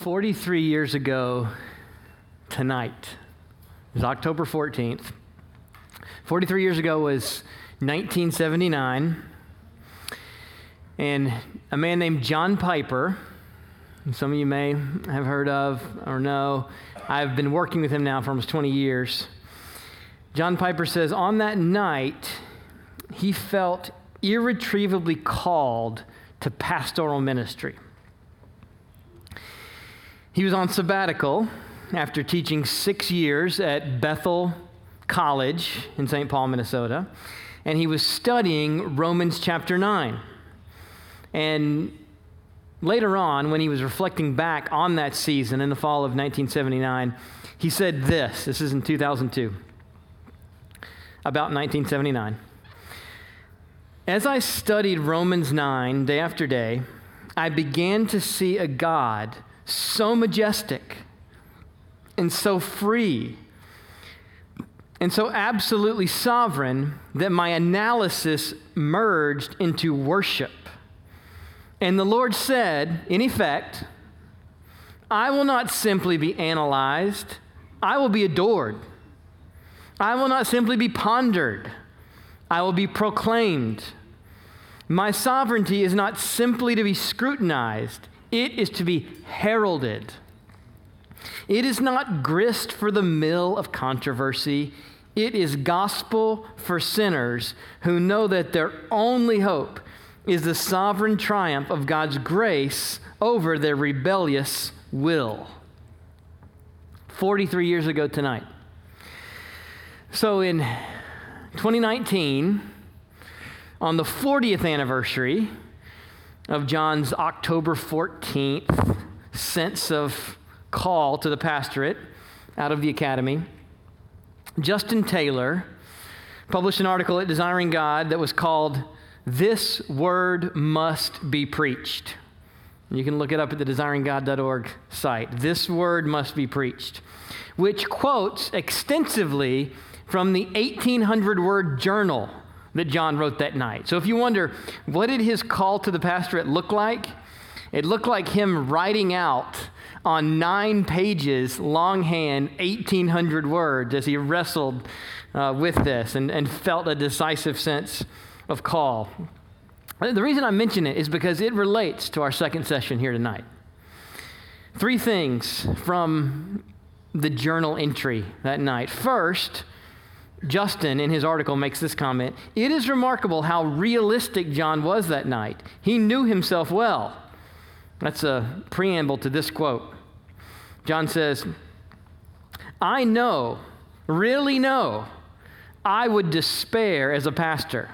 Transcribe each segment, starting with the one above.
43 years ago tonight, it was October 14th. 43 years ago was 1979. And a man named John Piper, some of you may have heard of or know, I've been working with him now for almost 20 years. John Piper says, On that night, he felt irretrievably called to pastoral ministry. He was on sabbatical after teaching six years at Bethel College in St. Paul, Minnesota, and he was studying Romans chapter 9. And later on, when he was reflecting back on that season in the fall of 1979, he said this this is in 2002, about 1979. As I studied Romans 9 day after day, I began to see a God so majestic and so free and so absolutely sovereign that my analysis merged into worship. And the Lord said, in effect, I will not simply be analyzed, I will be adored. I will not simply be pondered, I will be proclaimed. My sovereignty is not simply to be scrutinized, it is to be heralded. It is not grist for the mill of controversy. It is gospel for sinners who know that their only hope is the sovereign triumph of God's grace over their rebellious will. 43 years ago tonight. So in 2019, on the 40th anniversary of John's October 14th sense of call to the pastorate out of the academy, Justin Taylor published an article at Desiring God that was called This Word Must Be Preached. You can look it up at the desiringgod.org site. This word must be preached, which quotes extensively from the 1800 word journal that John wrote that night. So if you wonder, what did his call to the pastorate look like? It looked like him writing out on nine pages, longhand, 1,800 words as he wrestled uh, with this and, and felt a decisive sense of call. The reason I mention it is because it relates to our second session here tonight. Three things from the journal entry that night. First, Justin, in his article, makes this comment It is remarkable how realistic John was that night. He knew himself well. That's a preamble to this quote. John says, I know, really know, I would despair as a pastor.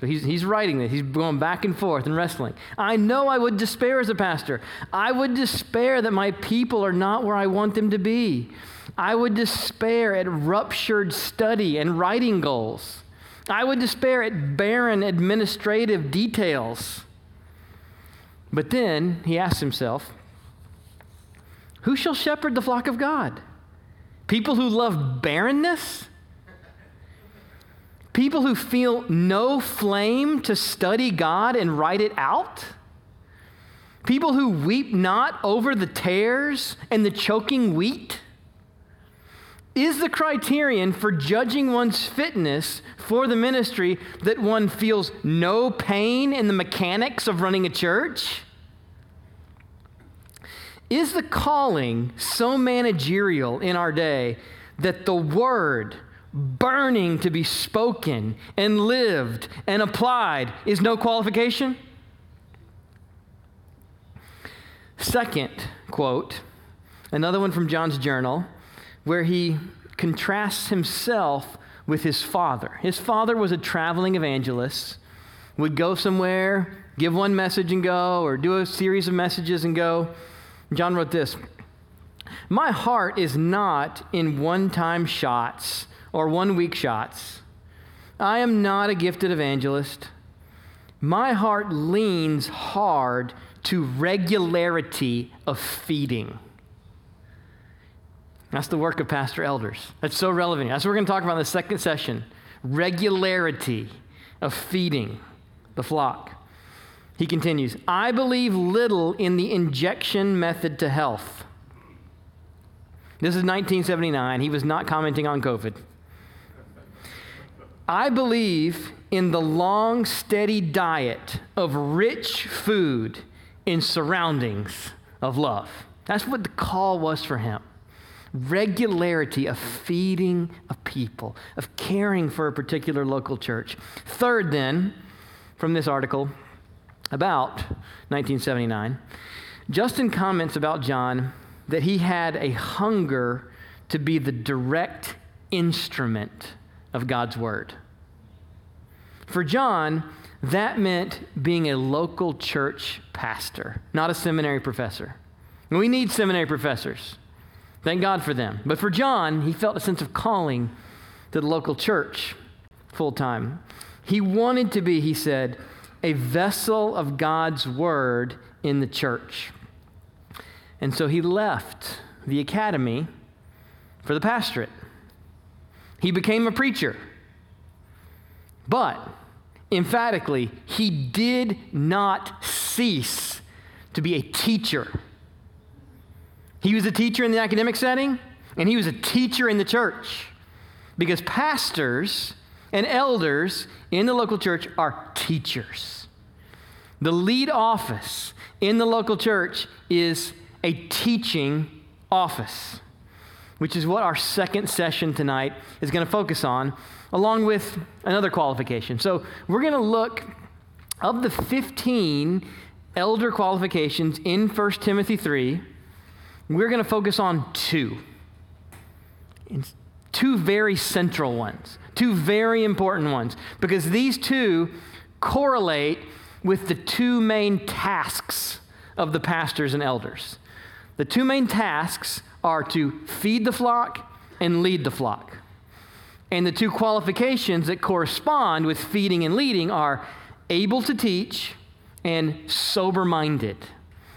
So he's, he's writing this. He's going back and forth and wrestling. I know I would despair as a pastor. I would despair that my people are not where I want them to be. I would despair at ruptured study and writing goals. I would despair at barren administrative details. But then he asked himself, Who shall shepherd the flock of God? People who love barrenness? People who feel no flame to study God and write it out? People who weep not over the tares and the choking wheat? Is the criterion for judging one's fitness for the ministry that one feels no pain in the mechanics of running a church? Is the calling so managerial in our day that the word burning to be spoken and lived and applied is no qualification? Second quote, another one from John's journal where he contrasts himself with his father. His father was a traveling evangelist, would go somewhere, give one message and go, or do a series of messages and go. John wrote this My heart is not in one time shots or one week shots. I am not a gifted evangelist. My heart leans hard to regularity of feeding. That's the work of pastor elders. That's so relevant. That's what we're going to talk about in the second session regularity of feeding the flock. He continues, I believe little in the injection method to health. This is 1979. He was not commenting on COVID. I believe in the long, steady diet of rich food in surroundings of love. That's what the call was for him regularity of feeding a people, of caring for a particular local church. Third, then, from this article about 1979, Justin comments about John that he had a hunger to be the direct instrument of God's word. For John, that meant being a local church pastor, not a seminary professor. We need seminary professors. Thank God for them. But for John, he felt a sense of calling to the local church full time. He wanted to be, he said, a vessel of God's word in the church. And so he left the academy for the pastorate. He became a preacher. But emphatically, he did not cease to be a teacher. He was a teacher in the academic setting, and he was a teacher in the church. Because pastors and elders in the local church are teachers. The lead office in the local church is a teaching office, which is what our second session tonight is going to focus on, along with another qualification. So we're going to look of the 15 elder qualifications in 1 Timothy 3, we're going to focus on two. Two very central ones, two very important ones, because these two correlate with the two main tasks of the pastors and elders. The two main tasks are to feed the flock and lead the flock. And the two qualifications that correspond with feeding and leading are able to teach and sober minded.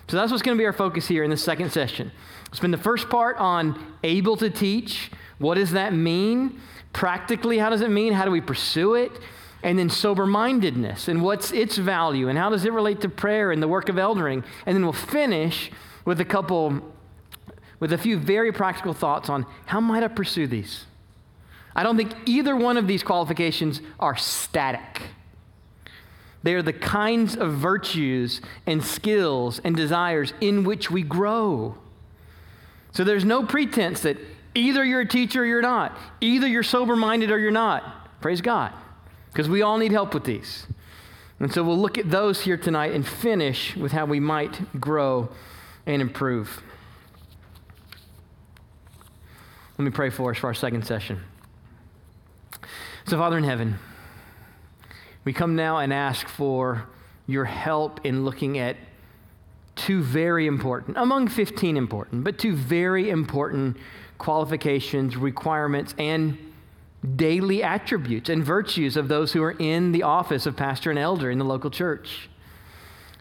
So that's what's going to be our focus here in the second session. Spend the first part on able to teach. What does that mean? Practically, how does it mean? How do we pursue it? And then sober mindedness and what's its value and how does it relate to prayer and the work of eldering? And then we'll finish with a couple, with a few very practical thoughts on how might I pursue these. I don't think either one of these qualifications are static. They are the kinds of virtues and skills and desires in which we grow. So there's no pretense that either you're a teacher or you're not, either you're sober minded or you're not. Praise God, because we all need help with these. And so we'll look at those here tonight and finish with how we might grow and improve. Let me pray for us for our second session. So, Father in heaven, we come now and ask for your help in looking at two very important, among 15 important, but two very important qualifications, requirements, and daily attributes and virtues of those who are in the office of pastor and elder in the local church.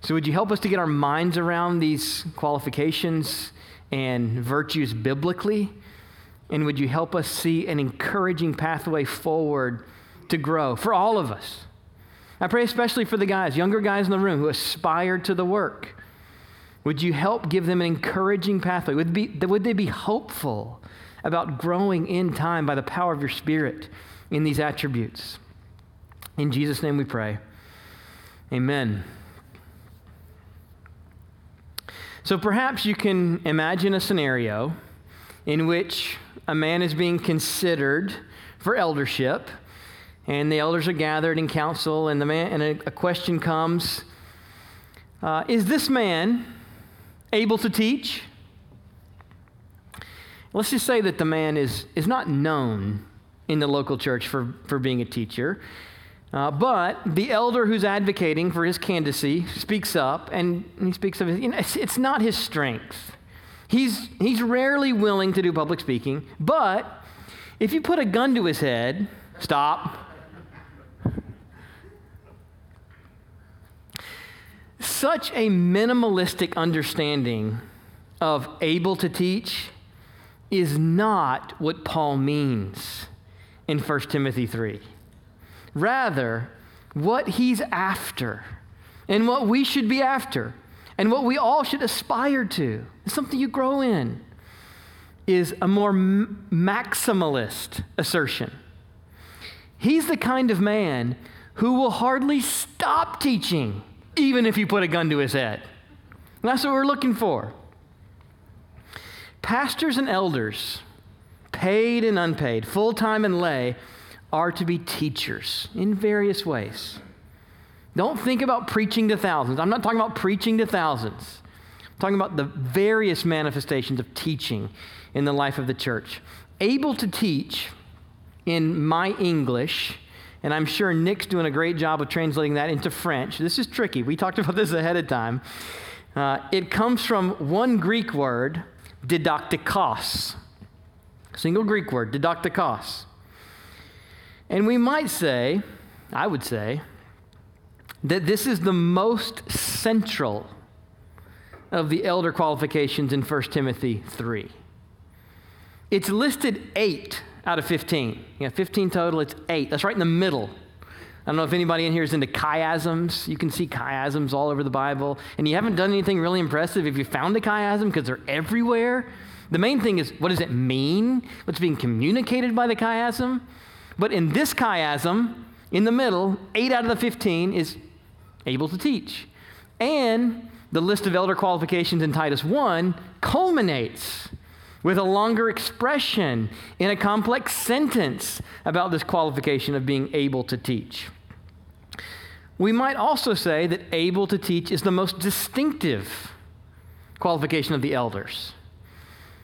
So, would you help us to get our minds around these qualifications and virtues biblically? And would you help us see an encouraging pathway forward to grow for all of us? I pray especially for the guys, younger guys in the room who aspire to the work. Would you help give them an encouraging pathway? Would, be, would they be hopeful about growing in time by the power of your Spirit in these attributes? In Jesus' name we pray. Amen. So perhaps you can imagine a scenario in which a man is being considered for eldership, and the elders are gathered in council, and, the man, and a, a question comes uh, Is this man able to teach? Let's just say that the man is, is not known in the local church for, for being a teacher. Uh, but the elder who's advocating for his candidacy speaks up and he speaks of his, you know, it's, it's not his strength. He's, he's rarely willing to do public speaking, but if you put a gun to his head, stop. Such a minimalistic understanding of able to teach is not what Paul means in 1 Timothy 3. Rather, what he's after and what we should be after and what we all should aspire to, something you grow in, is a more maximalist assertion. He's the kind of man who will hardly stop teaching, even if you put a gun to his head. And that's what we're looking for. Pastors and elders, paid and unpaid, full time and lay, are to be teachers in various ways. Don't think about preaching to thousands. I'm not talking about preaching to thousands. I'm talking about the various manifestations of teaching in the life of the church. Able to teach in my English, and I'm sure Nick's doing a great job of translating that into French. This is tricky. We talked about this ahead of time. Uh, it comes from one Greek word, didaktikos. Single Greek word, didaktikos. And we might say, I would say, that this is the most central of the elder qualifications in 1 Timothy 3. It's listed eight out of 15. You have 15 total, it's eight. That's right in the middle. I don't know if anybody in here is into chiasms. You can see chiasms all over the Bible. And you haven't done anything really impressive if you found a chiasm because they're everywhere. The main thing is what does it mean? What's being communicated by the chiasm? But in this chiasm, in the middle, 8 out of the 15 is able to teach. And the list of elder qualifications in Titus 1 culminates with a longer expression in a complex sentence about this qualification of being able to teach. We might also say that able to teach is the most distinctive qualification of the elders.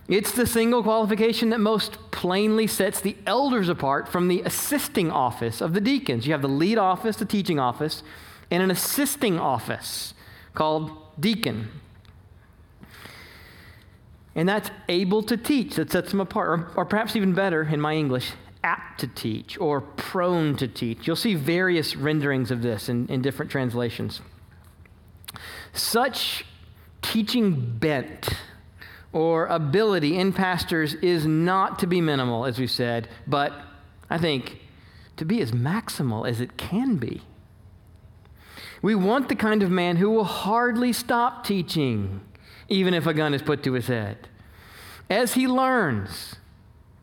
It's the single qualification that most plainly sets the elders apart from the assisting office of the deacons. You have the lead office, the teaching office, and an assisting office called deacon. And that's able to teach, that sets them apart. Or, or, perhaps even better in my English, apt to teach or prone to teach. You'll see various renderings of this in, in different translations. Such teaching bent or ability in pastors is not to be minimal, as we said, but I think to be as maximal as it can be. We want the kind of man who will hardly stop teaching even if a gun is put to his head. As he learns,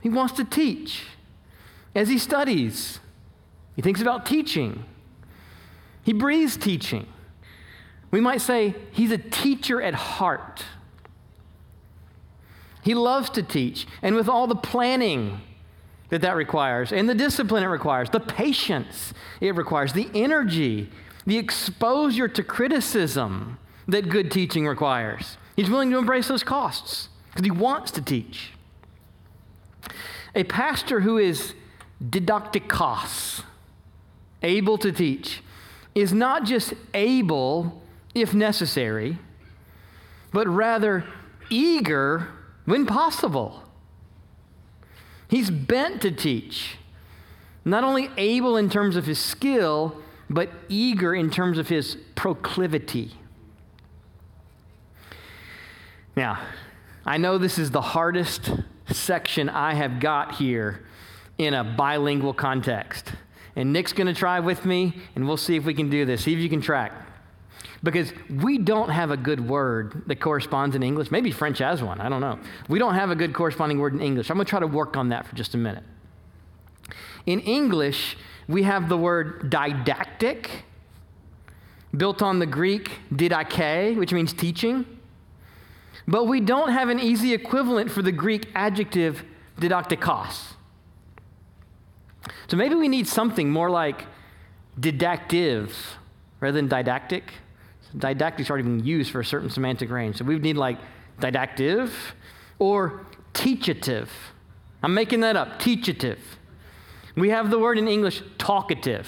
he wants to teach. As he studies, he thinks about teaching. He breathes teaching. We might say he's a teacher at heart. He loves to teach, and with all the planning that that requires, and the discipline it requires, the patience it requires, the energy, the exposure to criticism that good teaching requires. He's willing to embrace those costs because he wants to teach. A pastor who is didaktikos, able to teach, is not just able if necessary, but rather eager when possible. He's bent to teach, not only able in terms of his skill, but eager in terms of his proclivity. Now, I know this is the hardest section I have got here in a bilingual context. And Nick's going to try with me, and we'll see if we can do this. See if you can track. Because we don't have a good word that corresponds in English. Maybe French has one. I don't know. We don't have a good corresponding word in English. I'm going to try to work on that for just a minute. In English, we have the word didactic, built on the Greek didache, which means teaching. But we don't have an easy equivalent for the Greek adjective didaktikos. So maybe we need something more like didactive rather than didactic. Didactic is already being used for a certain semantic range. So we would need like didactive or teachative. I'm making that up, teachative. We have the word in English talkative.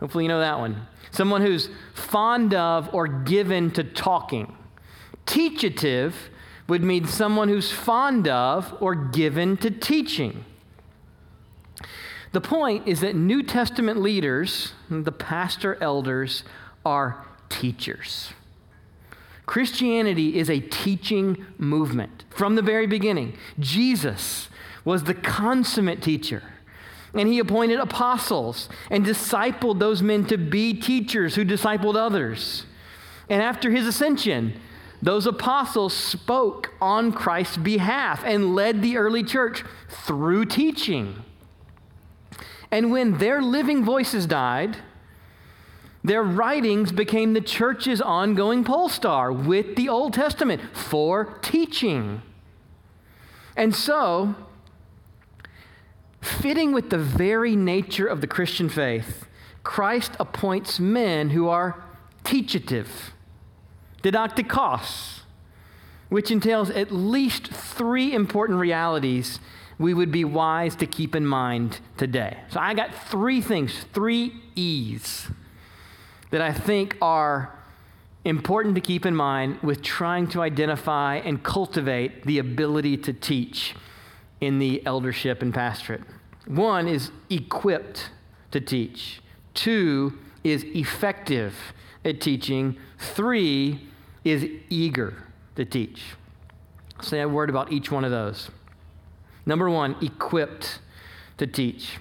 Hopefully you know that one. Someone who's fond of or given to talking. Teachative would mean someone who's fond of or given to teaching. The point is that New Testament leaders, the pastor elders, are teachers. Christianity is a teaching movement from the very beginning. Jesus was the consummate teacher. And he appointed apostles and discipled those men to be teachers who discipled others. And after his ascension, those apostles spoke on Christ's behalf and led the early church through teaching. And when their living voices died, their writings became the church's ongoing pole star with the Old Testament for teaching. And so, fitting with the very nature of the Christian faith, Christ appoints men who are teachative, didaktikos, which entails at least three important realities we would be wise to keep in mind today. So I got three things, three E's that I think are important to keep in mind with trying to identify and cultivate the ability to teach in the eldership and pastorate. One is equipped to teach, two is effective at teaching, three is eager to teach. say a word about each one of those. Number one, equipped to teach.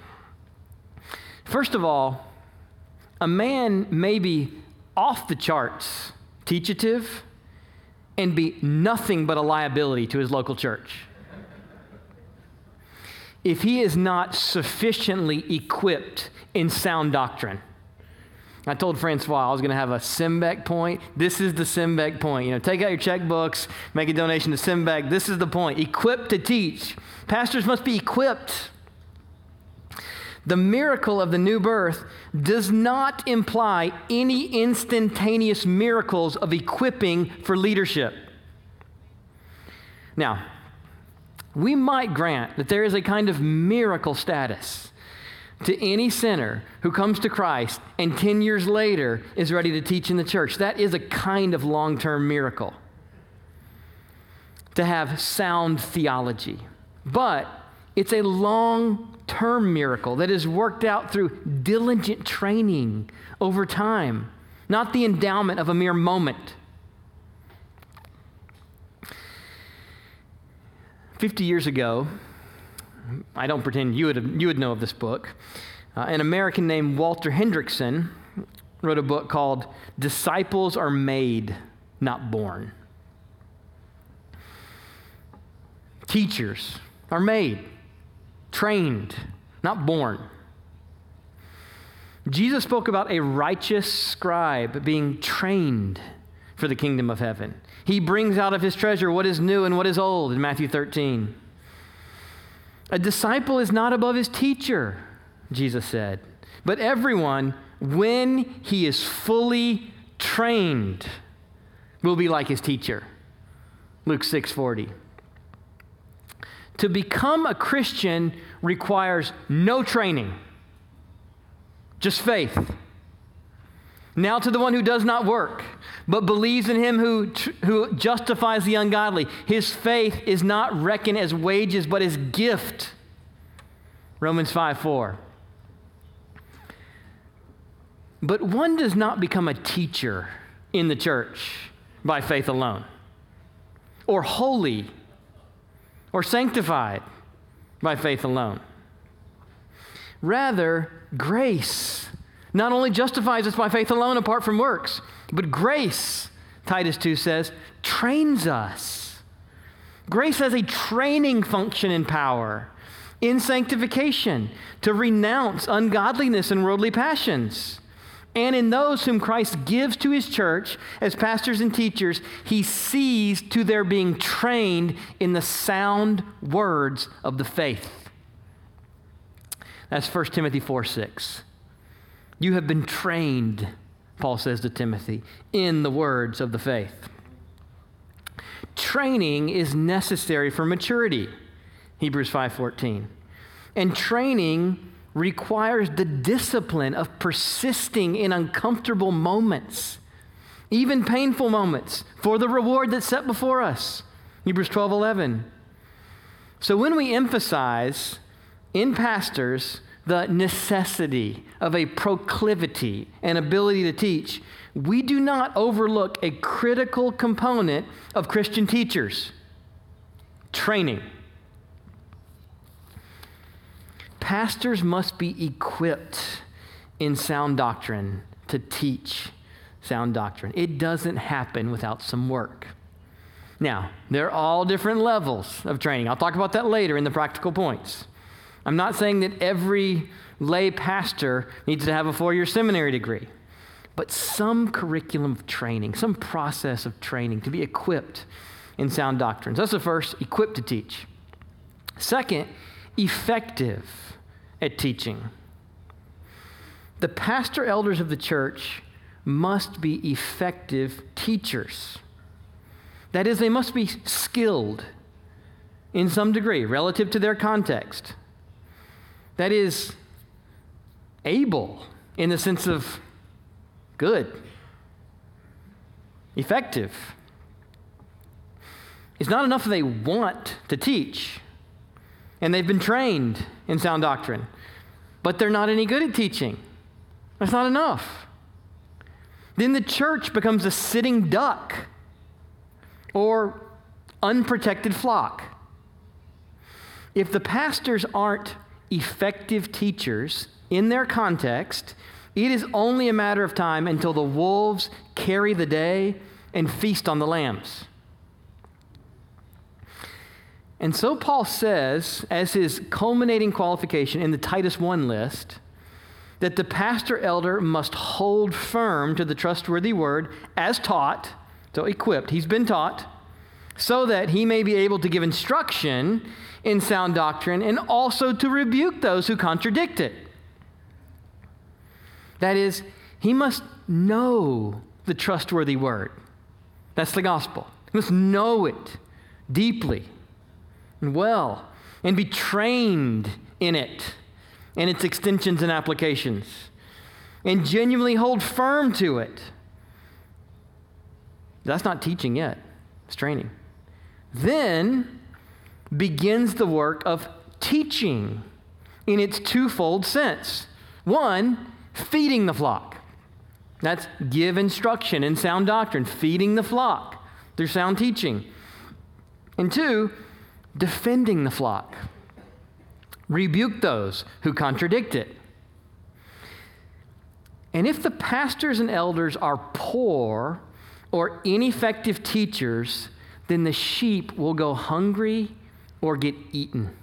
First of all, a man may be off the charts, teachative, and be nothing but a liability to his local church. If he is not sufficiently equipped in sound doctrine. I told Francois I was going to have a SEMBEQ point. This is the SEMBEQ point. You know, take out your checkbooks, make a donation to SEMBEQ. This is the point. Equipped to teach. Pastors must be equipped. The miracle of the new birth does not imply any instantaneous miracles of equipping for leadership. Now, we might grant that there is a kind of miracle status to any sinner who comes to Christ and 10 years later is ready to teach in the church. That is a kind of long term miracle to have sound theology. But it's a long term miracle that is worked out through diligent training over time, not the endowment of a mere moment. 50 years ago, I don't pretend you would, you would know of this book, uh, an American named Walter Henrichsen wrote a book called Disciples Are Made, Not Born. Teachers are made, trained, not born. Jesus spoke about a righteous scribe being trained for the kingdom of heaven. He brings out of his treasure what is new and what is old in Matthew 13. A disciple is not above his teacher, Jesus said, but everyone, when he is fully trained, will be like his teacher. Luke 6:40. To become a Christian requires no training, just faith. Now to the one who does not work, but believes in him who, who justifies the ungodly. His faith is not reckoned as wages, but as gift. Romans 5 4. But one does not become a teacher in the church by faith alone, or holy or sanctified by faith alone. Rather, grace not only justifies us by faith alone apart from works, but grace, Titus 2 says, trains us. Grace has a training function and power in sanctification to renounce ungodliness and worldly passions and in those whom Christ gives to his church as pastors and teachers, he sees to their being trained in the sound words of the faith. That's 1 Timothy 4 6. You have been trained, Paul says to Timothy, in the words of the faith. Training is necessary for maturity, Hebrews 5:14. And training requires the discipline of persisting in uncomfortable moments, even painful moments, for the reward that's set before us. Hebrews 12 11. So when we emphasize in pastors the necessity of a proclivity and ability to teach, we do not overlook a critical component of Christian teachers training. pastors must be equipped in sound doctrine to teach sound doctrine. It doesn't happen without some work. Now, there are all different levels of training. I'll talk about that later in the practical points. I'm not saying that every lay pastor needs to have a four year seminary degree, but some curriculum of training, some process of training to be equipped in sound doctrines. That's the first, equipped to teach. Second, effective at teaching. The pastor elders of the church must be effective teachers. That is, they must be skilled in some degree relative to their context. That is, able in the sense of good, effective. It's not enough they want to teach and they've been trained in sound doctrine, but they're not any good at teaching. That's not enough. Then the church becomes a sitting duck or unprotected flock. If the pastors aren't effective teachers in their context, it is only a matter of time until the wolves carry the day and feast on the lambs. And so Paul says, as his culminating qualification in the Titus 1 list, that the pastor elder must hold firm to the trustworthy word as taught, so equipped, he's been taught, so that he may be able to give instruction in sound doctrine and also to rebuke those who contradict it. That is, he must know the trustworthy word. That's the gospel. He must know it deeply and well and be trained in it and its extensions and applications and genuinely hold firm to it. That's not teaching yet, it's training. Then begins the work of teaching in its twofold sense. One, feeding the flock. That's give instruction in sound doctrine, feeding the flock through sound teaching. And two, defending the flock. Rebuke those who contradict it. And if the pastors and elders are poor or ineffective teachers, then the sheep will go hungry or get eaten.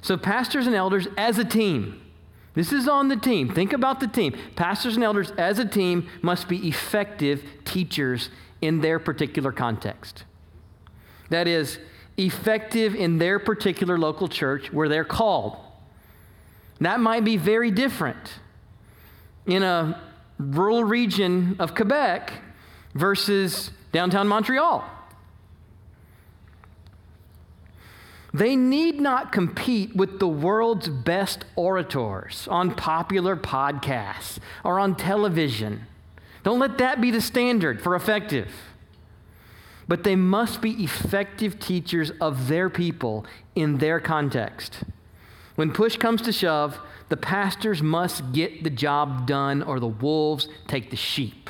So, pastors and elders as a team, this is on the team. Think about the team. Pastors and elders as a team must be effective teachers in their particular context. That is, effective in their particular local church where they're called. That might be very different in a rural region of Quebec versus downtown Montreal. They need not compete with the world's best orators on popular podcasts or on television. Don't let that be the standard for effective. But they must be effective teachers of their people in their context. When push comes to shove, the pastors must get the job done or the wolves take the sheep.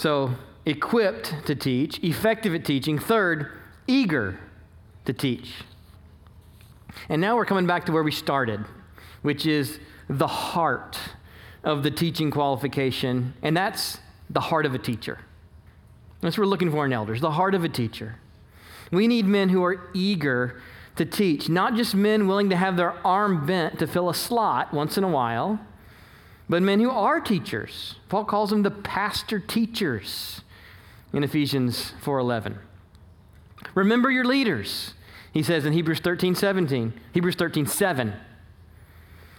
So, equipped to teach, effective at teaching. Third, eager to teach. And now we're coming back to where we started, which is the heart of the teaching qualification, and that's the heart of a teacher. That's what we're looking for in elders, the heart of a teacher. We need men who are eager to teach, not just men willing to have their arm bent to fill a slot once in a while, but men who are teachers. Paul calls them the pastor teachers in Ephesians 4:11. Remember your leaders, he says in Hebrews 13 17. Hebrews 13 7.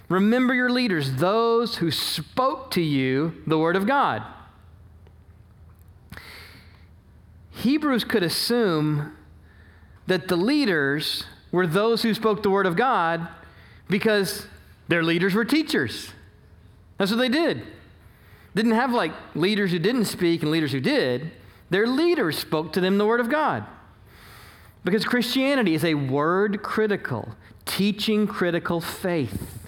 Remember your leaders, those who spoke to you the word of God. Hebrews could assume that the leaders were those who spoke the word of God because their leaders were teachers. That's what they did. Didn't have like leaders who didn't speak and leaders who did. Their leaders spoke to them the word of God. Because Christianity is a word critical, teaching critical faith.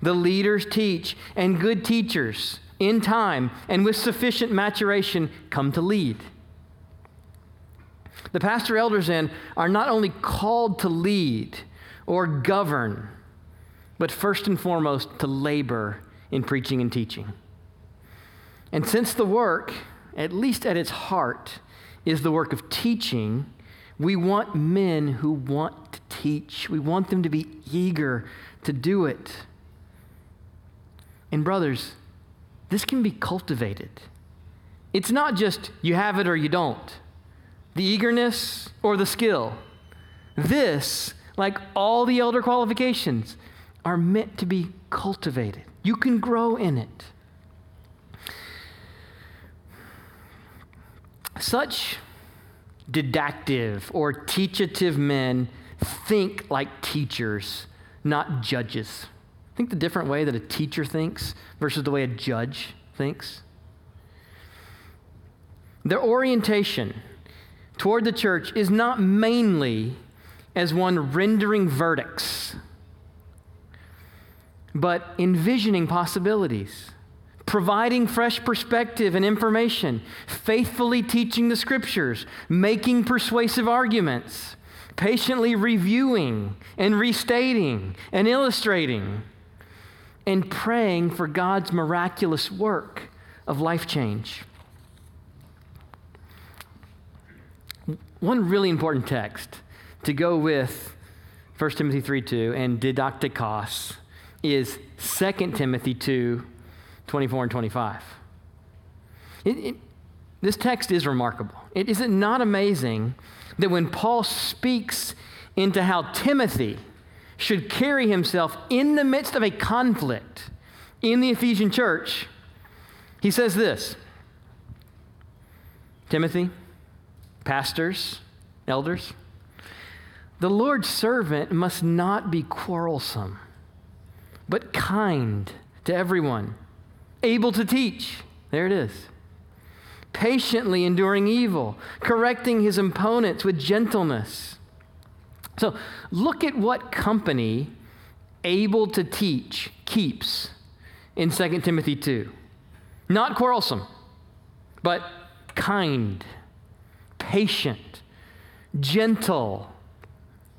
The leaders teach, and good teachers, in time and with sufficient maturation, come to lead. The pastor elders in are not only called to lead or govern, but first and foremost to labor in preaching and teaching. And since the work, at least at its heart, is the work of teaching, we want men who want to teach. We want them to be eager to do it. And, brothers, this can be cultivated. It's not just you have it or you don't, the eagerness or the skill. This, like all the elder qualifications, are meant to be cultivated. You can grow in it. Such didactive or teachative men think like teachers, not judges. Think the different way that a teacher thinks versus the way a judge thinks. Their orientation toward the church is not mainly as one rendering verdicts, but envisioning possibilities providing fresh perspective and information, faithfully teaching the scriptures, making persuasive arguments, patiently reviewing and restating and illustrating, and praying for God's miraculous work of life change. One really important text to go with 1 Timothy 3 2 and didaktikos is 2 Timothy 2 24 and 25. It, it, this text is remarkable. It, is it not amazing that when Paul speaks into how Timothy should carry himself in the midst of a conflict in the Ephesian church, he says this Timothy, pastors, elders, the Lord's servant must not be quarrelsome, but kind to everyone able to teach. There it is. Patiently enduring evil, correcting his opponents with gentleness. So look at what company able to teach keeps in 2 Timothy 2. Not quarrelsome, but kind, patient, gentle,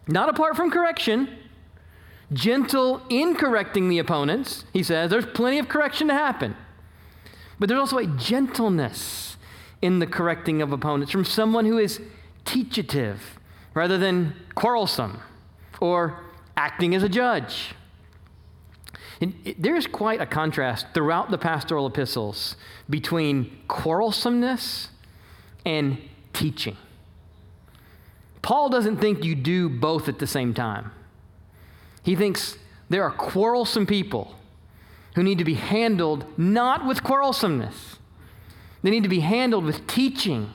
not apart from correction gentle in correcting the opponents. He says there's plenty of correction to happen. But there's also a gentleness in the correcting of opponents from someone who is teachative rather than quarrelsome or acting as a judge. It, it, there is quite a contrast throughout the pastoral epistles between quarrelsomeness and teaching. Paul doesn't think you do both at the same time. He thinks there are quarrelsome people who need to be handled not with quarrelsomeness, they need to be handled with teaching.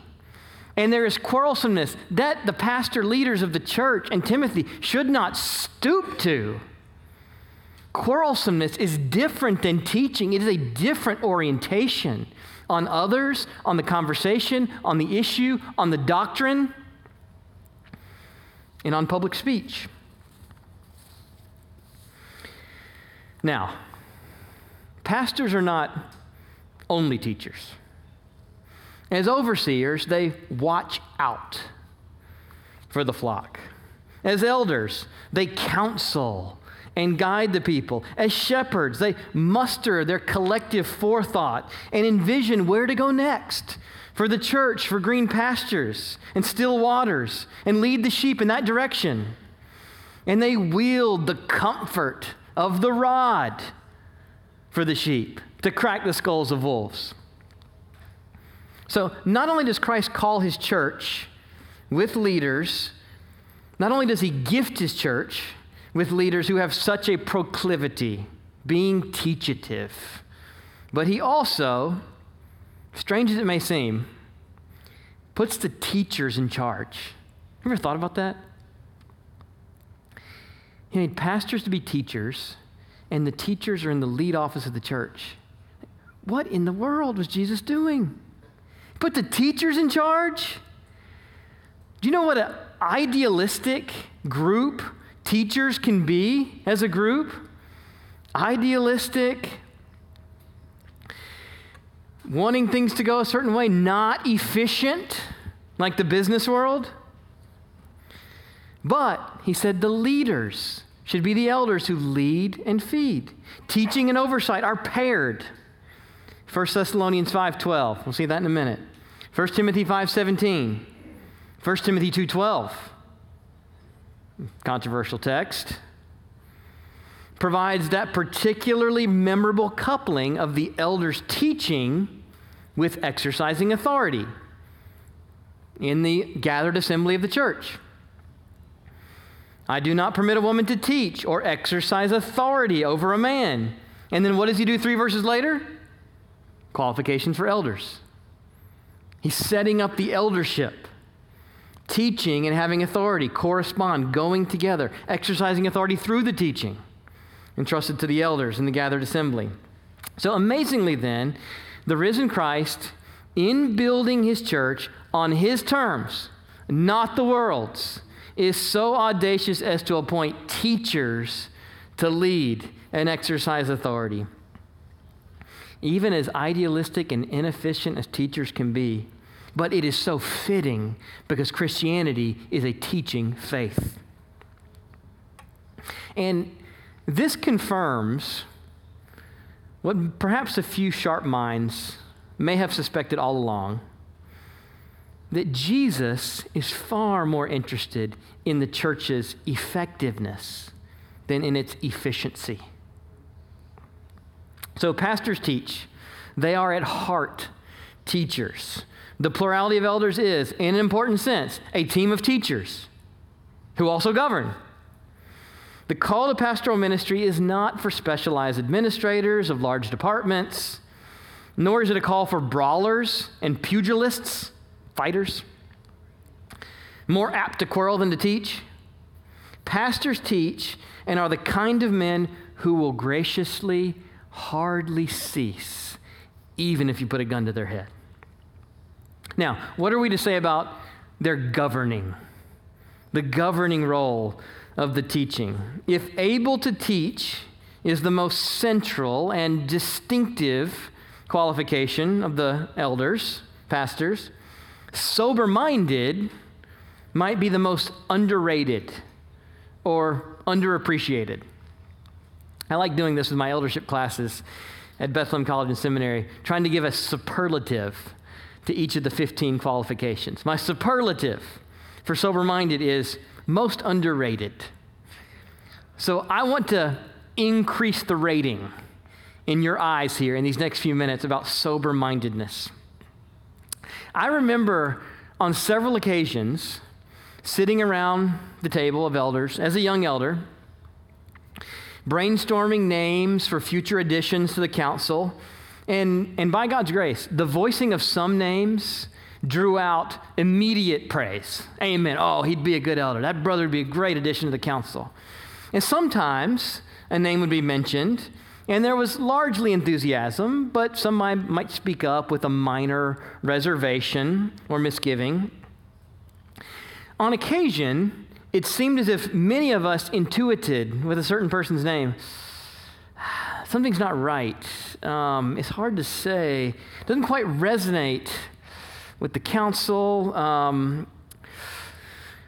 And there is quarrelsomeness that the pastor leaders of the church and Timothy should not stoop to. Quarrelsomeness is different than teaching, it is a different orientation on others, on the conversation, on the issue, on the doctrine, and on public speech. Now, pastors are not only teachers. As overseers, they watch out for the flock. As elders, they counsel and guide the people. As shepherds, they muster their collective forethought and envision where to go next for the church, for green pastures and still waters, and lead the sheep in that direction. And they wield the comfort of the rod for the sheep to crack the skulls of wolves. So, not only does Christ call his church with leaders, not only does he gift his church with leaders who have such a proclivity, being teachative, but he also, strange as it may seem, puts the teachers in charge. You ever thought about that? He made pastors to be teachers, and the teachers are in the lead office of the church. What in the world was Jesus doing? Put the teachers in charge? Do you know what an idealistic group teachers can be as a group? Idealistic, wanting things to go a certain way, not efficient, like the business world. But he said the leaders should be the elders who lead and feed. Teaching and oversight are paired. 1 Thessalonians 5:12. We'll see that in a minute. 1 Timothy 5:17. 1 Timothy 2:12. Controversial text. Provides that particularly memorable coupling of the elders teaching with exercising authority in the gathered assembly of the church. I do not permit a woman to teach or exercise authority over a man. And then what does he do three verses later? Qualifications for elders. He's setting up the eldership. Teaching and having authority correspond, going together, exercising authority through the teaching, entrusted to the elders in the gathered assembly. So, amazingly, then, the risen Christ, in building his church on his terms, not the world's, is so audacious as to appoint teachers to lead and exercise authority. Even as idealistic and inefficient as teachers can be, but it is so fitting because Christianity is a teaching faith. And this confirms what perhaps a few sharp minds may have suspected all along that Jesus is far more interested in the church's effectiveness than in its efficiency. So, pastors teach, they are at heart teachers. The plurality of elders is, in an important sense, a team of teachers who also govern. The call to pastoral ministry is not for specialized administrators of large departments, nor is it a call for brawlers and pugilists fighters, more apt to quarrel than to teach. Pastors teach and are the kind of men who will graciously hardly cease, even if you put a gun to their head. Now, what are we to say about their governing? The governing role of the teaching. If able to teach is the most central and distinctive qualification of the elders, pastors, sober minded might be the most underrated or underappreciated. I like doing this with my eldership classes at Bethlehem College and Seminary, trying to give a superlative to each of the 15 qualifications. My superlative for sober minded is most underrated. So I want to increase the rating in your eyes here in these next few minutes about sober mindedness. I remember on several occasions sitting around the table of elders as a young elder, brainstorming names for future additions to the council. And, and by God's grace, the voicing of some names drew out immediate praise. Amen. Oh, he'd be a good elder. That brother would be a great addition to the council. And sometimes a name would be mentioned, and there was largely enthusiasm, but some might, speak up with a minor reservation or misgiving. On occasion, it seemed as if many of us intuited with a certain person's name something's not right. Um, it's hard to say. It doesn't quite resonate with the council. Um,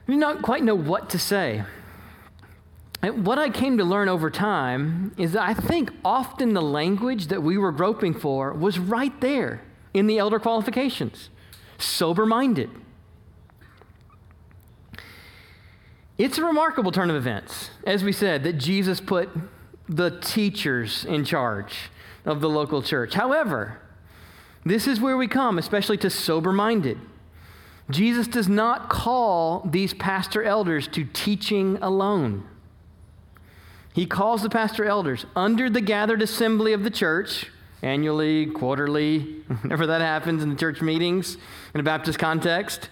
we don't quite know what to say. And what I came to learn over time is that I think often the language that we were groping for was right there in the elder qualifications sober minded. It's a remarkable turn of events, as we said, that Jesus put the teachers in charge of the local church. However, this is where we come, especially to sober minded. Jesus does not call these pastor elders to teaching alone. He calls the pastor elders under the gathered assembly of the church, annually, quarterly, whenever that happens in the church meetings in a Baptist context,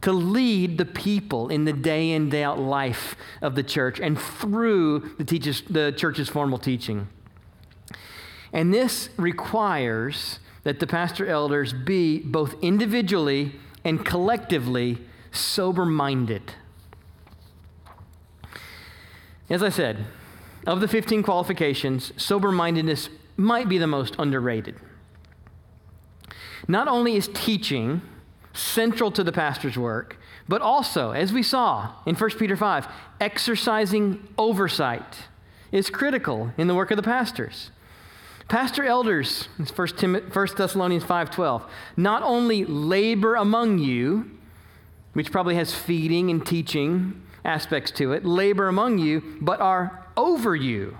to lead the people in the day in, day out life of the church and through the, the church's formal teaching. And this requires that the pastor elders be both individually and collectively sober minded. As I said, of the 15 qualifications, sober mindedness might be the most underrated. Not only is teaching central to the pastor's work, but also, as we saw in 1 Peter 5, exercising oversight is critical in the work of the pastors. Pastor elders, 1, Tim, 1 Thessalonians 5:12, not only labor among you, which probably has feeding and teaching aspects to it, labor among you, but are over you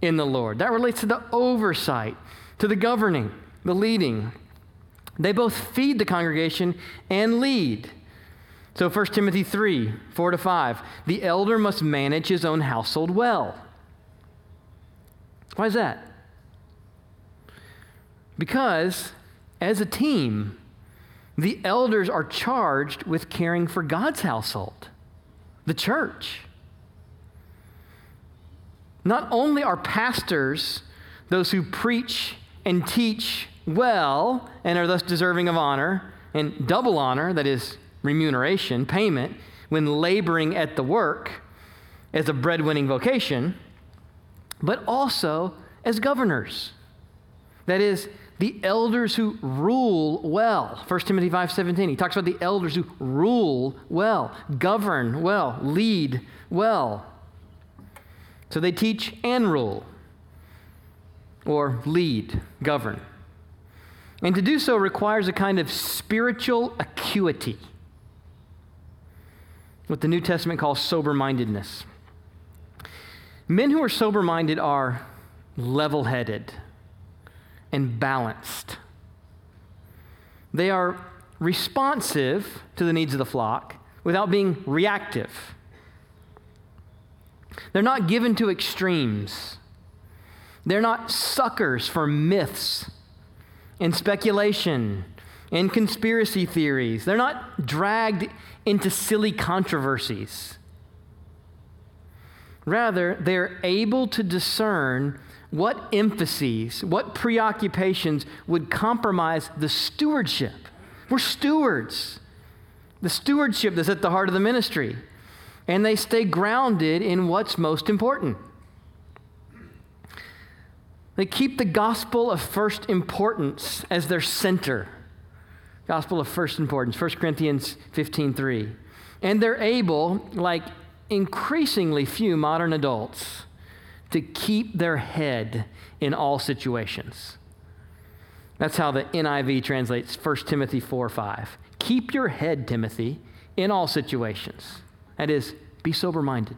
in the Lord. That relates to the oversight, to the governing, the leading. They both feed the congregation and lead. So 1 Timothy 3 4 to 5, the elder must manage his own household well. Why is that? Because as a team, the elders are charged with caring for God's household, the church. Not only are pastors those who preach and teach well and are thus deserving of honor and double honor, that is, remuneration, payment, when laboring at the work as a breadwinning vocation, but also as governors. That is, the elders who rule well. 1 Timothy 5:17. He talks about the elders who rule well, govern well, lead well. So they teach and rule or lead, govern. And to do so requires a kind of spiritual acuity. What the New Testament calls sober mindedness. Men who are sober minded are level headed and balanced. They are responsive to the needs of the flock without being reactive. They're not given to extremes. They're not suckers for myths and speculation and conspiracy theories. They're not dragged into silly controversies. Rather, they're able to discern what emphases, what preoccupations would compromise the stewardship. We're stewards. The stewardship that's at the heart of the ministry. And they stay grounded in what's most important. They keep the gospel of first importance as their center. Gospel of first importance, 1 Corinthians 15:3. And they're able, like increasingly few modern adults, to keep their head in all situations. That's how the NIV translates 1 Timothy 4 5. Keep your head, Timothy, in all situations. That is, be sober minded.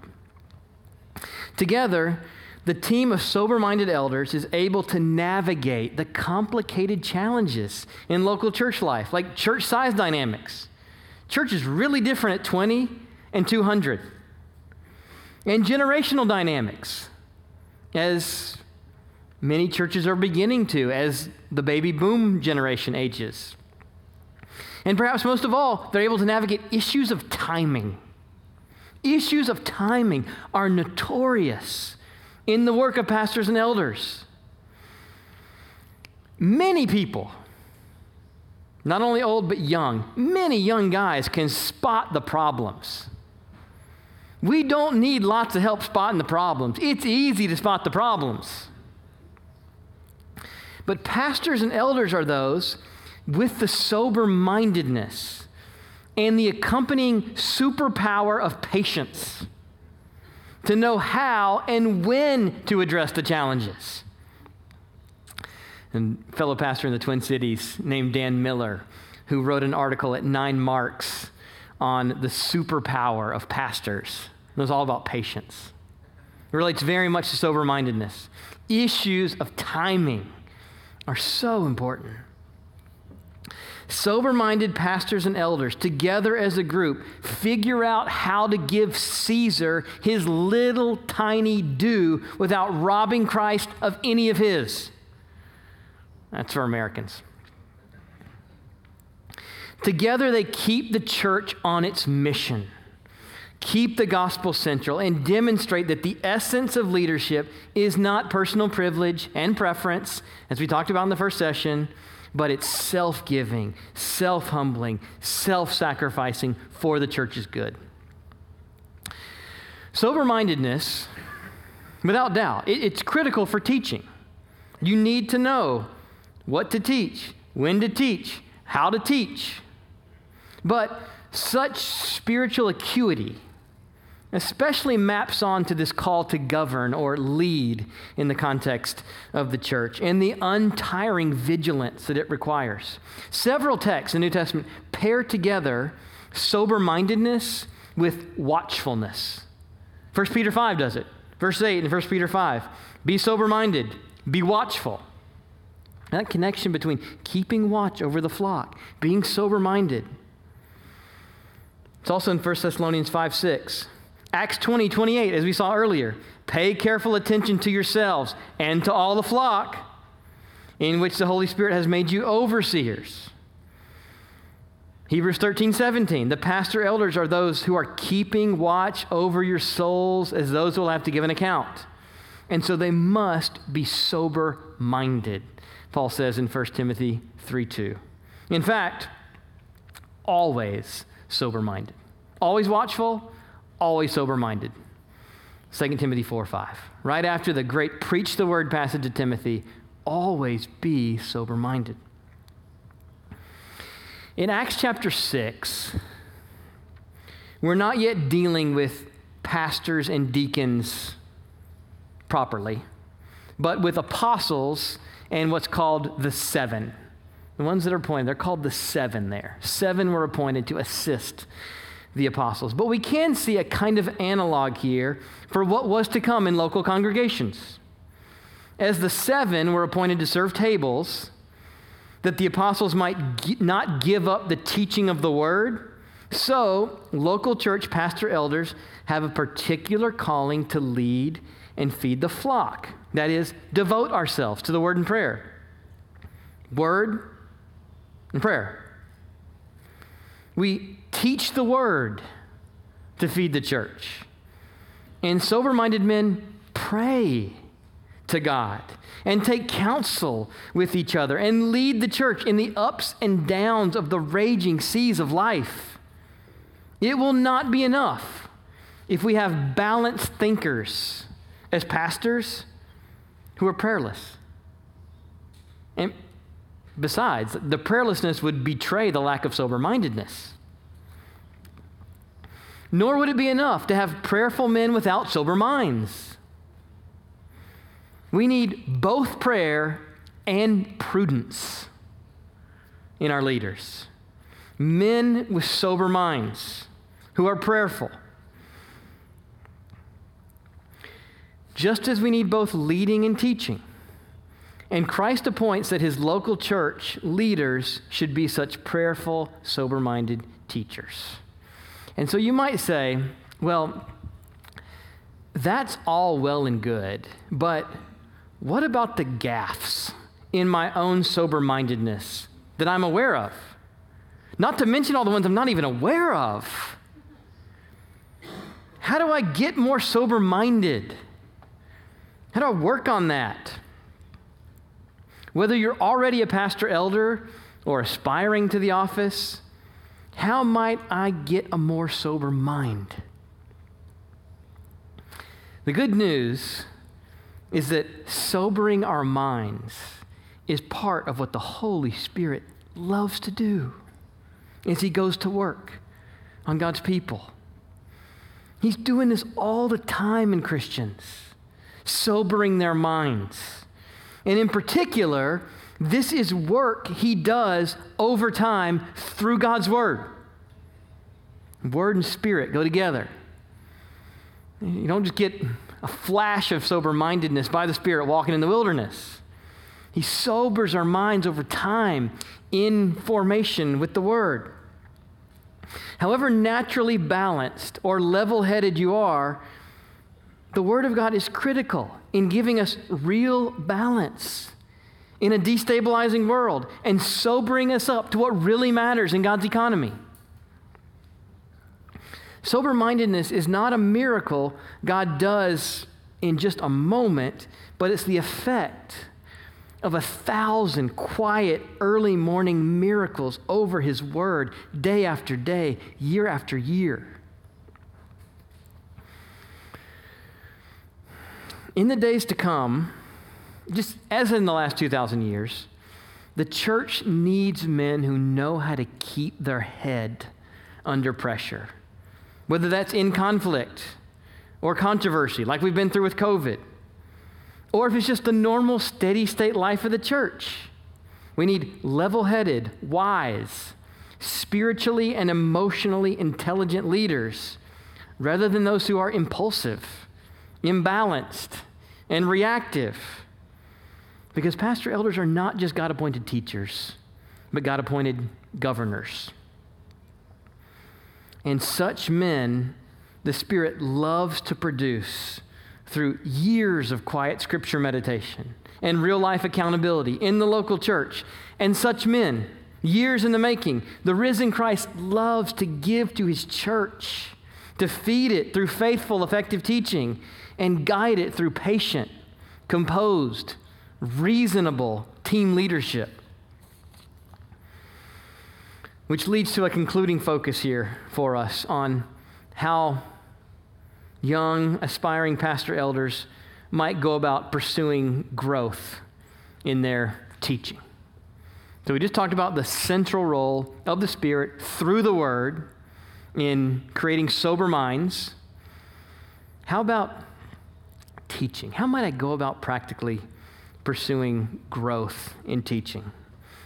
Together, the team of sober minded elders is able to navigate the complicated challenges in local church life, like church size dynamics. Church is really different at 20 and 200. And generational dynamics as many churches are beginning to as the baby boom generation ages. And perhaps most of all, they're able to navigate issues of timing. Issues of timing are notorious in the work of pastors and elders. Many people, not only old but young, many young guys can spot the problems. We don't need lots of help spotting the problems. It's easy to spot the problems. But pastors and elders are those with the sober mindedness and the accompanying superpower of patience to know how and when to address the challenges. And fellow pastor in the Twin Cities named Dan Miller, who wrote an article at Nine Marks on the superpower of pastors. It was all about patience. It relates very much to sober mindedness. Issues of timing are so important. Sober minded pastors and elders, together as a group, figure out how to give Caesar his little tiny due without robbing Christ of any of his. That's for Americans. Together, they keep the church on its mission. Keep the gospel central and demonstrate that the essence of leadership is not personal privilege and preference, as we talked about in the first session, but it's self giving, self humbling, self sacrificing for the church's good. Sober mindedness, without doubt, it, it's critical for teaching. You need to know what to teach, when to teach, how to teach. But such spiritual acuity especially maps on to this call to govern or lead in the context of the church and the untiring vigilance that it requires. Several texts in the New Testament pair together sober mindedness with watchfulness. 1 Peter 5 does it. Verse 8 in 1 Peter 5 Be sober minded, be watchful. That connection between keeping watch over the flock, being sober minded. It's also in 1 Thessalonians 5 6. Acts 20, 28, as we saw earlier. Pay careful attention to yourselves and to all the flock in which the Holy Spirit has made you overseers. Hebrews 13, 17. The pastor elders are those who are keeping watch over your souls as those who will have to give an account. And so they must be sober minded, Paul says in 1 Timothy 3, 2. In fact, always sober minded, always watchful, always sober minded. 2 Timothy 4 5. Right after the great preach the word passage to Timothy, always be sober minded. In Acts chapter 6, we're not yet dealing with pastors and deacons properly, but with apostles and what's called the seven. The ones that are appointed, they're called the seven there. Seven were appointed to assist the apostles. But we can see a kind of analog here for what was to come in local congregations. As the seven were appointed to serve tables, that the apostles might not give up the teaching of the word, so local church pastor elders have a particular calling to lead and feed the flock. That is, devote ourselves to the word and prayer. Word and prayer. We teach the word to feed the church. And sober minded men pray to God and take counsel with each other and lead the church in the ups and downs of the raging seas of life. It will not be enough if we have balanced thinkers as pastors who are prayerless. And besides, the prayerlessness would betray the lack of sober mindedness. Nor would it be enough to have prayerful men without sober minds. We need both prayer and prudence in our leaders. Men with sober minds who are prayerful. Just as we need both leading and teaching. And Christ appoints that his local church leaders should be such prayerful, sober minded teachers. And so you might say, well, that's all well and good, but what about the gaffes in my own sober mindedness that I'm aware of? Not to mention all the ones I'm not even aware of. How do I get more sober minded? How do I work on that? Whether you're already a pastor elder or aspiring to the office, how might I get a more sober mind? The good news is that sobering our minds is part of what the Holy Spirit loves to do as He goes to work on God's people. He's doing this all the time in Christians, sobering their minds. And in particular, this is work he does over time through God's word. Word and spirit go together. You don't just get a flash of sober mindedness by the Spirit walking in the wilderness. He sobers our minds over time in formation with the Word. However, naturally balanced or level headed you are, the Word of God is critical in giving us real balance in a destabilizing world and sobering us up to what really matters in God's economy. Sober mindedness is not a miracle God does in just a moment, but it's the effect of a thousand quiet early morning miracles over His Word, day after day, year after year. In the days to come, just as in the last 2,000 years, The church needs men who know how to keep their head under pressure, whether that's in conflict or controversy, like we've been through with COVID, or if it's just the normal, steady state life of the church. We need level headed, wise, spiritually and emotionally intelligent leaders rather than those who are impulsive, imbalanced, and reactive. Because pastor elders are not just God appointed teachers, but God appointed governors. And such men, the Spirit loves to produce through years of quiet scripture meditation and real life accountability in the local church. And such men, years in the making, the risen Christ loves to give to his church, to feed it through faithful, effective teaching, and guide it through patient, composed, reasonable team leadership. Which leads to a concluding focus here for us on how young, aspiring pastor elders might go about pursuing growth in their teaching. So, we just talked about the central role of the Spirit through the Word in creating sober minds. How about teaching? How might I go about practically pursuing growth in teaching?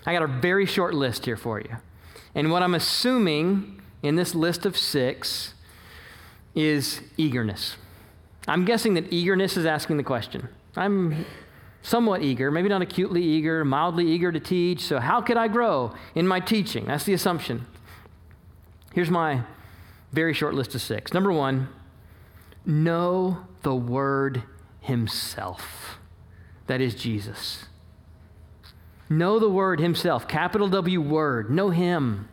I got a very short list here for you. And what I'm assuming in this list of six is eagerness. I'm guessing that eagerness is asking the question. I'm somewhat eager, maybe not acutely eager, mildly eager to teach. So, how could I grow in my teaching? That's the assumption. Here's my very short list of six. Number one, know the Word Himself. That is Jesus. Know the Word Himself, capital W Word. Know Him.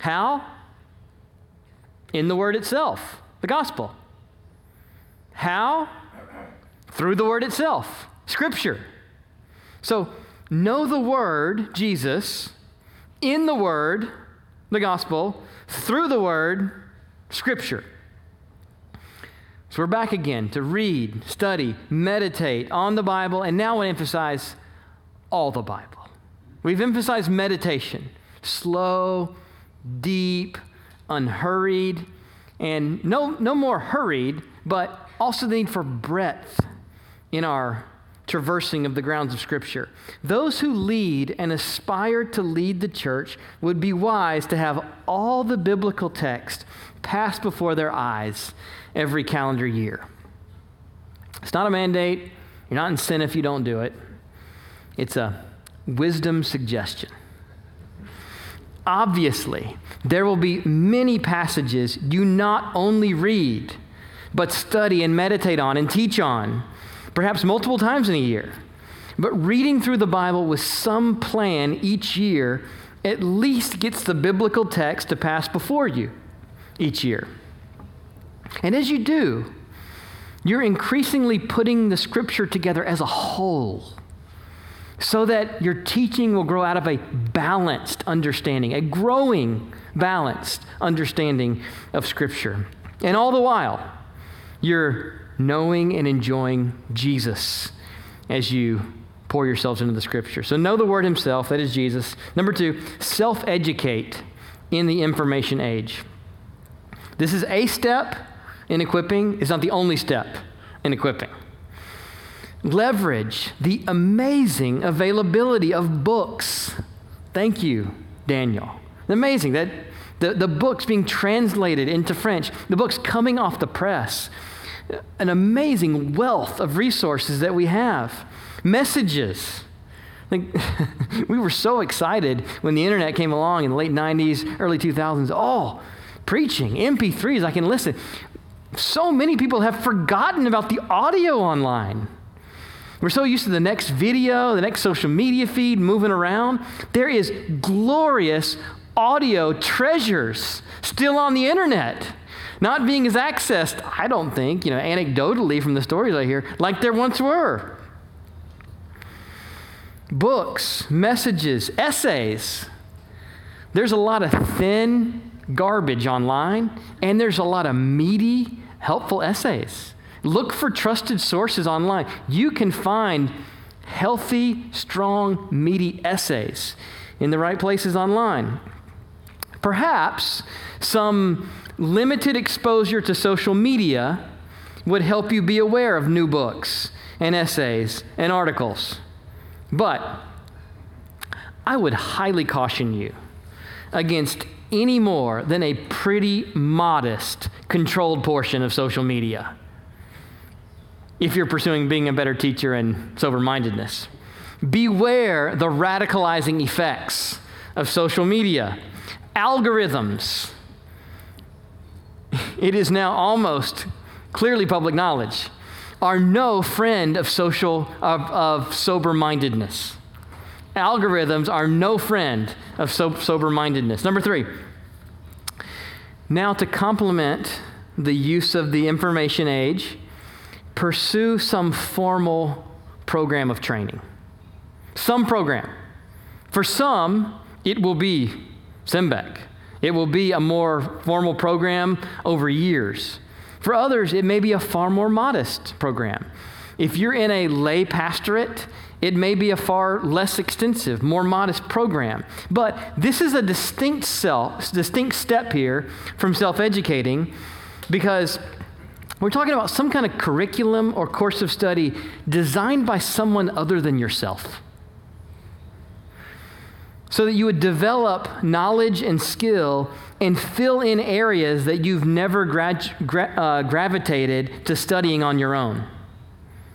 How? In the Word itself, the gospel. How? Through the Word itself, Scripture. So, know the Word, Jesus, in the Word, the gospel, through the Word, Scripture. So we're back again to read, study, meditate on the Bible, and now I want to emphasize all the Bible. We've emphasized meditation slow, deep, unhurried, and no, no more hurried, but also the need for breadth in our traversing of the grounds of Scripture. Those who lead and aspire to lead the church would be wise to have all the biblical text pass before their eyes every calendar year. It's not a mandate, you're not in sin if you don't do it. It's a wisdom suggestion. Obviously, there will be many passages you not only read, but study and meditate on and teach on, perhaps multiple times in a year. But reading through the Bible with some plan each year at least gets the biblical text to pass before you each year. And as you do, you're increasingly putting the scripture together as a whole so that your teaching will grow out of a balanced understanding, a growing, balanced understanding of Scripture. And all the while, you're knowing and enjoying Jesus as you pour yourselves into the Scripture. So, know the Word Himself, that is Jesus. Number two, self educate in the information age. This is a step in equipping, is not the only step in equipping. Leverage the amazing availability of books. Thank you, Daniel. Amazing that the, the books being translated into French, the books coming off the press, an amazing wealth of resources that we have. Messages. Like, we were so excited when the internet came along in the late 90s, early 2000s. Oh, preaching, MP3s, I can listen. So many people have forgotten about the audio online. We're so used to the next video, the next social media feed moving around. There is glorious audio treasures still on the internet, not being as accessed, I don't think, you know, anecdotally from the stories I hear, like there once were. Books, messages, essays. There's a lot of thin garbage online, and there's a lot of meaty, helpful essays. Look for trusted sources online. You can find healthy, strong, meaty essays in the right places online. Perhaps some limited exposure to social media would help you be aware of new books and essays and articles. But I would highly caution you against any more than a pretty modest, controlled portion of social media if you're pursuing being a better teacher and sober mindedness. Beware the radicalizing effects of social media, algorithms. It is now almost clearly public knowledge, are no friend of social, of, of sober mindedness. Algorithms are no friend of so, sober mindedness. Number three, now to complement the use of the information age, pursue some formal program of training. Some program. For some, it will be SEMBEQ. It will be a more formal program over years. For others, it may be a far more modest program. If you're in a lay pastorate, it may be a far less extensive, more modest program. But this is a distinct self, distinct step here from self-educating because we're talking about some kind of curriculum or course of study designed by someone other than yourself. So that you would develop knowledge and skill and fill in areas that you've never gra- gra- uh, gravitated to studying on your own.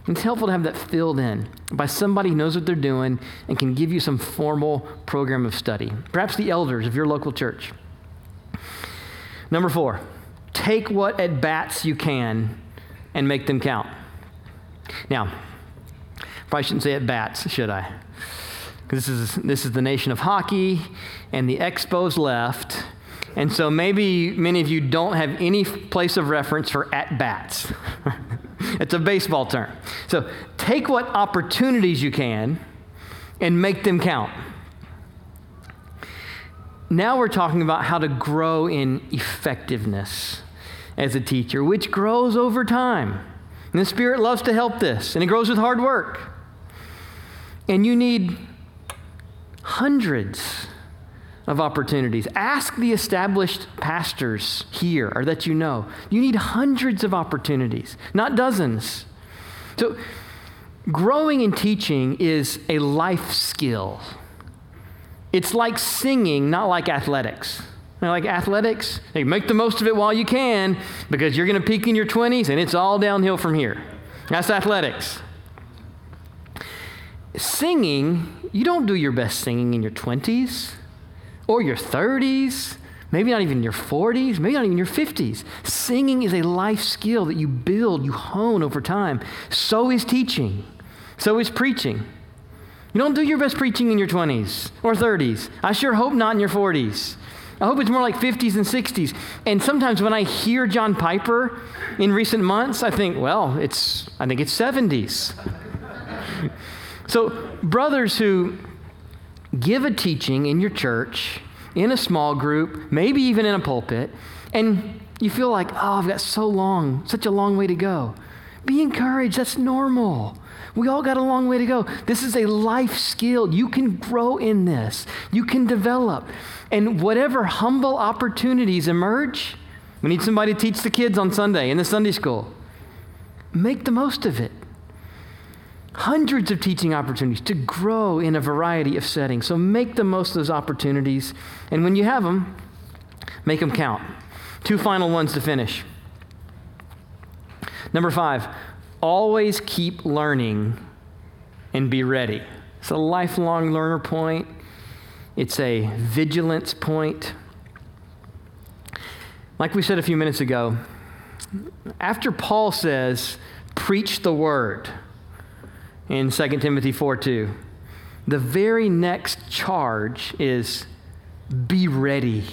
It's helpful to have that filled in by somebody who knows what they're doing and can give you some formal program of study. Perhaps the elders of your local church. Number four, take what at bats you can and make them count. Now, probably shouldn't say at bats, should I? This is, this is the nation of hockey, and the Expos left and so maybe many of you don't have any place of reference for at bats. it's a baseball term. So take what opportunities you can and make them count. Now we're talking about how to grow in effectiveness as a teacher, which grows over time. And the Spirit loves to help this, and it grows with hard work. And you need hundreds of opportunities. Ask the established pastors here or that you know. You need hundreds of opportunities, not dozens. So, growing in teaching is a life skill. It's like singing, not like athletics. You know, like athletics, hey, make the most of it while you can because you're going to peak in your 20s and it's all downhill from here. That's athletics. Singing, you don't do your best singing in your 20s or your 30s, maybe not even your 40s, maybe not even your 50s. Singing is a life skill that you build, you hone over time. So is teaching, so is preaching. You don't do your best preaching in your 20s or 30s. I sure hope not in your 40s. I hope it's more like 50s and 60s. And sometimes when I hear John Piper in recent months, I think, well, it's I think it's 70s. so brothers who give a teaching in your church, in a small group, maybe even in a pulpit, and you feel like, oh, I've got so long, such a long way to go. Be encouraged. That's normal. We all got a long way to go. This is a life skill. You can grow in this, you can develop. And whatever humble opportunities emerge, we need somebody to teach the kids on Sunday in the Sunday school. Make the most of it hundreds of teaching opportunities to grow in a variety of settings. So make the most of those opportunities. And when you have them, make them count. Two final ones to finish. Number five, always keep learning and be ready. It's a lifelong learner point, it's a vigilance point. Like we said a few minutes ago, after Paul says, preach the word, in 2 Timothy 4 2. The very next charge is be ready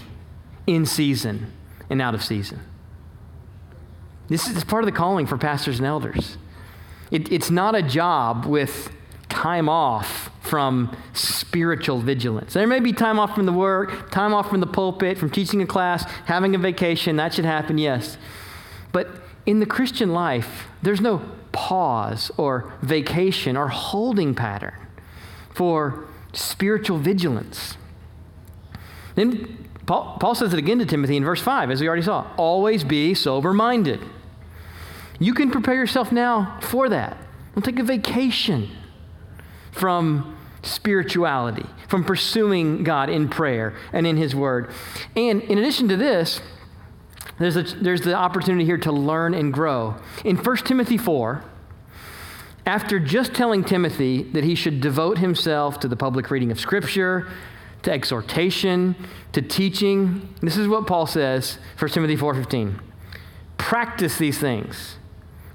in season and out of season. This is part of the calling for pastors and elders. It, it's not a job with time off from spiritual vigilance. There may be time off from the work, time off from the pulpit, from teaching a class, having a vacation. That should happen, yes. But in the Christian life, there's no pause or vacation or holding pattern for spiritual vigilance. Then Paul, Paul says it again to Timothy in verse 5, as we already saw always be sober minded. You can prepare yourself now for that. Don't take a vacation from spirituality, from pursuing God in prayer and in His Word. And in addition to this, there's, a, there's the opportunity here to learn and grow. In 1 Timothy 4, after just telling Timothy that he should devote himself to the public reading of Scripture, to exhortation, to teaching, this is what Paul says, 1 Timothy 4:15. Practice these things.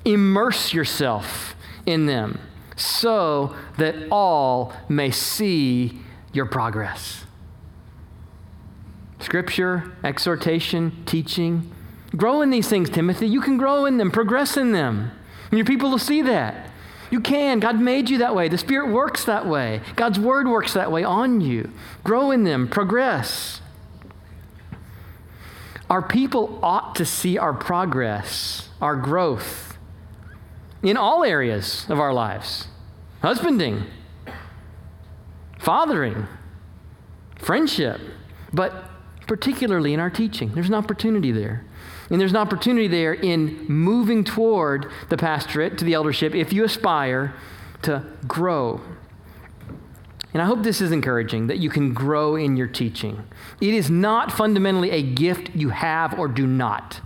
Immerse yourself in them so that all may see your progress. Scripture, exhortation, teaching. Grow in these things, Timothy. You can grow in them, progress in them. And your people will see that. You can. God made you that way. The Spirit works that way. God's Word works that way on you. Grow in them, progress. Our people ought to see our progress, our growth in all areas of our lives husbanding, fathering, friendship, but particularly in our teaching. There's an opportunity there. And there's an opportunity there in moving toward the pastorate, to the eldership, if you aspire to grow. And I hope this is encouraging that you can grow in your teaching. It is not fundamentally a gift you have or do not.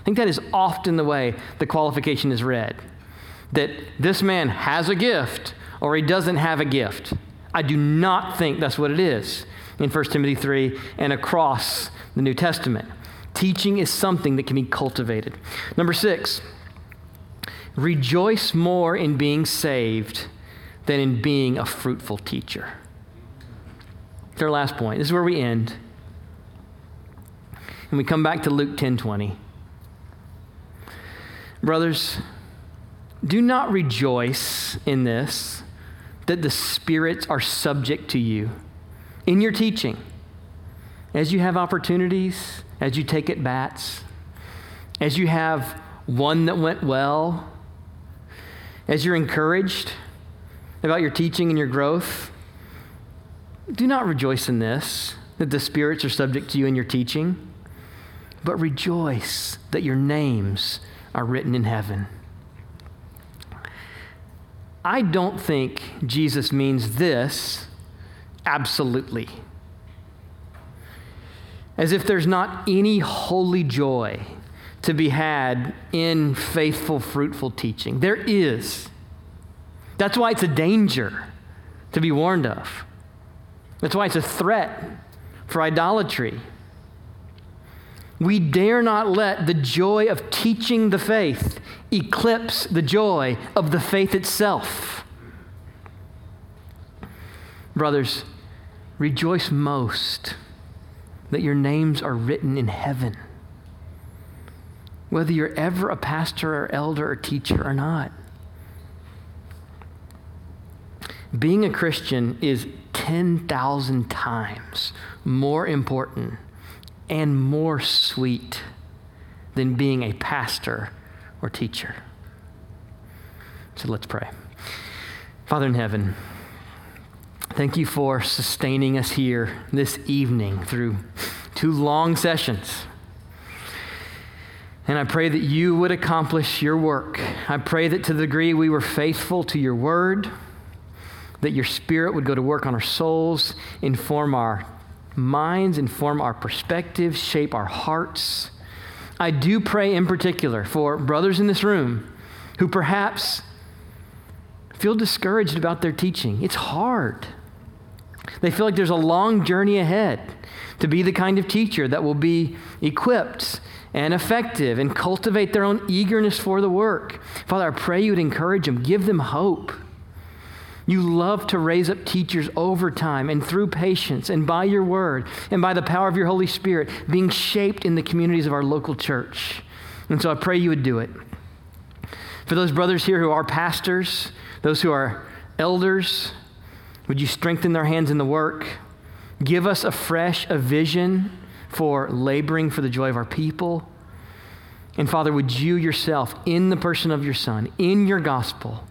I think that is often the way the qualification is read that this man has a gift or he doesn't have a gift. I do not think that's what it is in 1 Timothy 3 and across the New Testament. Teaching is something that can be cultivated. Number six, rejoice more in being saved than in being a fruitful teacher. It's our last point. This is where we end. And we come back to Luke 10 20. Brothers, do not rejoice in this, that the spirits are subject to you in your teaching. As you have opportunities, as you take at bats, as you have one that went well, as you're encouraged about your teaching and your growth, do not rejoice in this, that the spirits are subject to you in your teaching, but rejoice that your names are written in heaven. I don't think Jesus means this absolutely. As if there's not any holy joy to be had in faithful, fruitful teaching. There is. That's why it's a danger to be warned of. That's why it's a threat for idolatry. We dare not let the joy of teaching the faith eclipse the joy of the faith itself. Brothers, rejoice most that your names are written in heaven. Whether you're ever a pastor or elder or teacher or not. Being a Christian is 10,000 times more important and more sweet than being a pastor or teacher. So let's pray. Father in heaven, thank you for sustaining us here this evening through two long sessions. And I pray that you would accomplish your work. I pray that to the degree we were faithful to your word, that your spirit would go to work on our souls, inform our minds, inform our perspectives, shape our hearts. I do pray in particular for brothers in this room who perhaps feel discouraged about their teaching. It's hard. They feel like there's a long journey ahead to be the kind of teacher that will be equipped and effective and cultivate their own eagerness for the work. Father, I pray you would encourage them, give them hope. You love to raise up teachers over time and through patience and by your word and by the power of your Holy Spirit being shaped in the communities of our local church. And so I pray you would do it. For those brothers here who are pastors, those who are elders, would you strengthen their hands in the work? Give us afresh a vision for laboring for the joy of our people. And Father, would you yourself, in the person of your Son, in your gospel,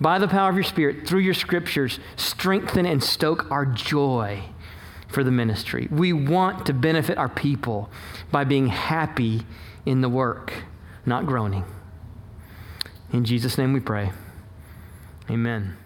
by the power of your Spirit, through your scriptures, strengthen and stoke our joy for the ministry. We want to benefit our people by being happy in the work, not groaning. In Jesus' name we pray. Amen.